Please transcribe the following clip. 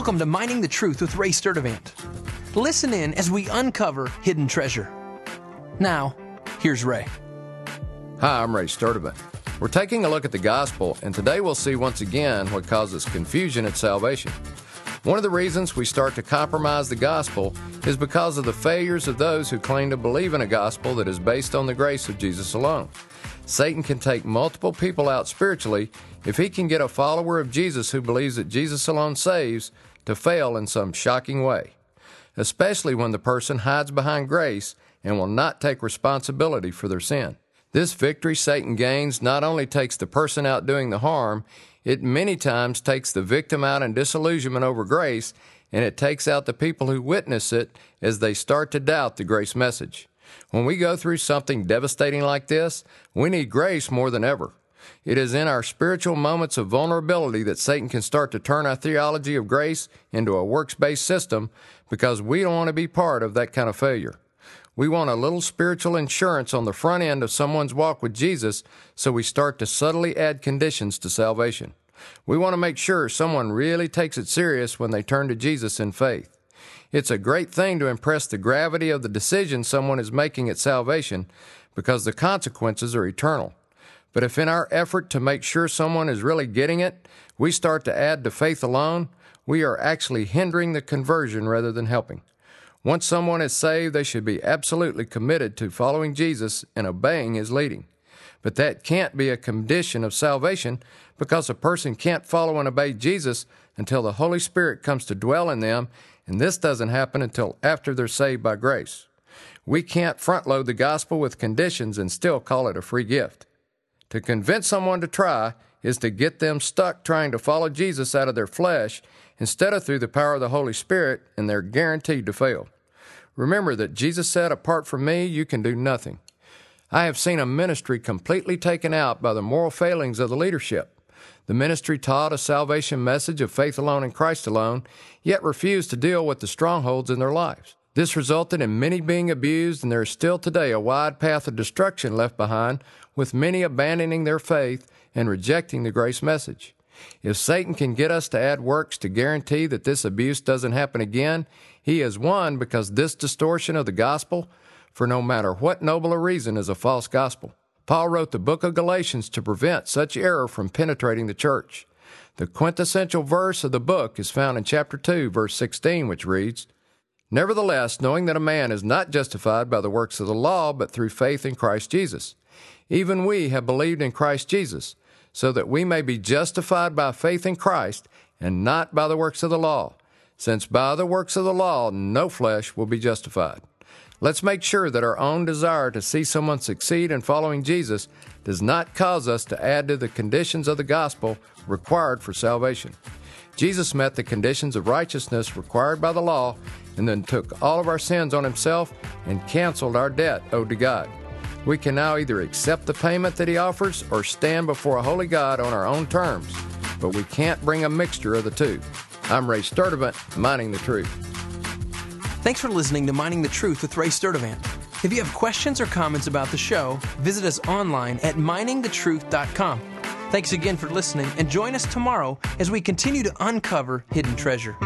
Welcome to Mining the Truth with Ray Sturdivant. Listen in as we uncover hidden treasure. Now, here's Ray. Hi, I'm Ray Sturdivant. We're taking a look at the gospel, and today we'll see once again what causes confusion at salvation. One of the reasons we start to compromise the gospel is because of the failures of those who claim to believe in a gospel that is based on the grace of Jesus alone. Satan can take multiple people out spiritually if he can get a follower of Jesus who believes that Jesus alone saves to fail in some shocking way, especially when the person hides behind grace and will not take responsibility for their sin. This victory Satan gains not only takes the person out doing the harm, it many times takes the victim out in disillusionment over grace, and it takes out the people who witness it as they start to doubt the grace message. When we go through something devastating like this, we need grace more than ever. It is in our spiritual moments of vulnerability that Satan can start to turn our theology of grace into a works based system because we don't want to be part of that kind of failure. We want a little spiritual insurance on the front end of someone's walk with Jesus, so we start to subtly add conditions to salvation. We want to make sure someone really takes it serious when they turn to Jesus in faith. It's a great thing to impress the gravity of the decision someone is making at salvation because the consequences are eternal. But if in our effort to make sure someone is really getting it, we start to add to faith alone, we are actually hindering the conversion rather than helping. Once someone is saved, they should be absolutely committed to following Jesus and obeying his leading. But that can't be a condition of salvation because a person can't follow and obey Jesus until the Holy Spirit comes to dwell in them, and this doesn't happen until after they're saved by grace. We can't front load the gospel with conditions and still call it a free gift. To convince someone to try is to get them stuck trying to follow Jesus out of their flesh instead of through the power of the Holy Spirit, and they're guaranteed to fail. Remember that Jesus said, Apart from me, you can do nothing. I have seen a ministry completely taken out by the moral failings of the leadership. The ministry taught a salvation message of faith alone in Christ alone, yet refused to deal with the strongholds in their lives. This resulted in many being abused, and there is still today a wide path of destruction left behind, with many abandoning their faith and rejecting the grace message. If Satan can get us to add works to guarantee that this abuse doesn't happen again, he has won because this distortion of the gospel, for no matter what noble a reason, is a false gospel. Paul wrote the book of Galatians to prevent such error from penetrating the church. The quintessential verse of the book is found in chapter 2, verse 16, which reads, Nevertheless, knowing that a man is not justified by the works of the law, but through faith in Christ Jesus. Even we have believed in Christ Jesus so that we may be justified by faith in Christ and not by the works of the law, since by the works of the law no flesh will be justified. Let's make sure that our own desire to see someone succeed in following Jesus does not cause us to add to the conditions of the gospel required for salvation. Jesus met the conditions of righteousness required by the law and then took all of our sins on himself and canceled our debt owed to God. We can now either accept the payment that He offers or stand before a holy God on our own terms, but we can't bring a mixture of the two. I'm Ray Sturdivant, Mining the Truth. Thanks for listening to Mining the Truth with Ray Sturdivant. If you have questions or comments about the show, visit us online at miningthetruth.com. Thanks again for listening, and join us tomorrow as we continue to uncover hidden treasure.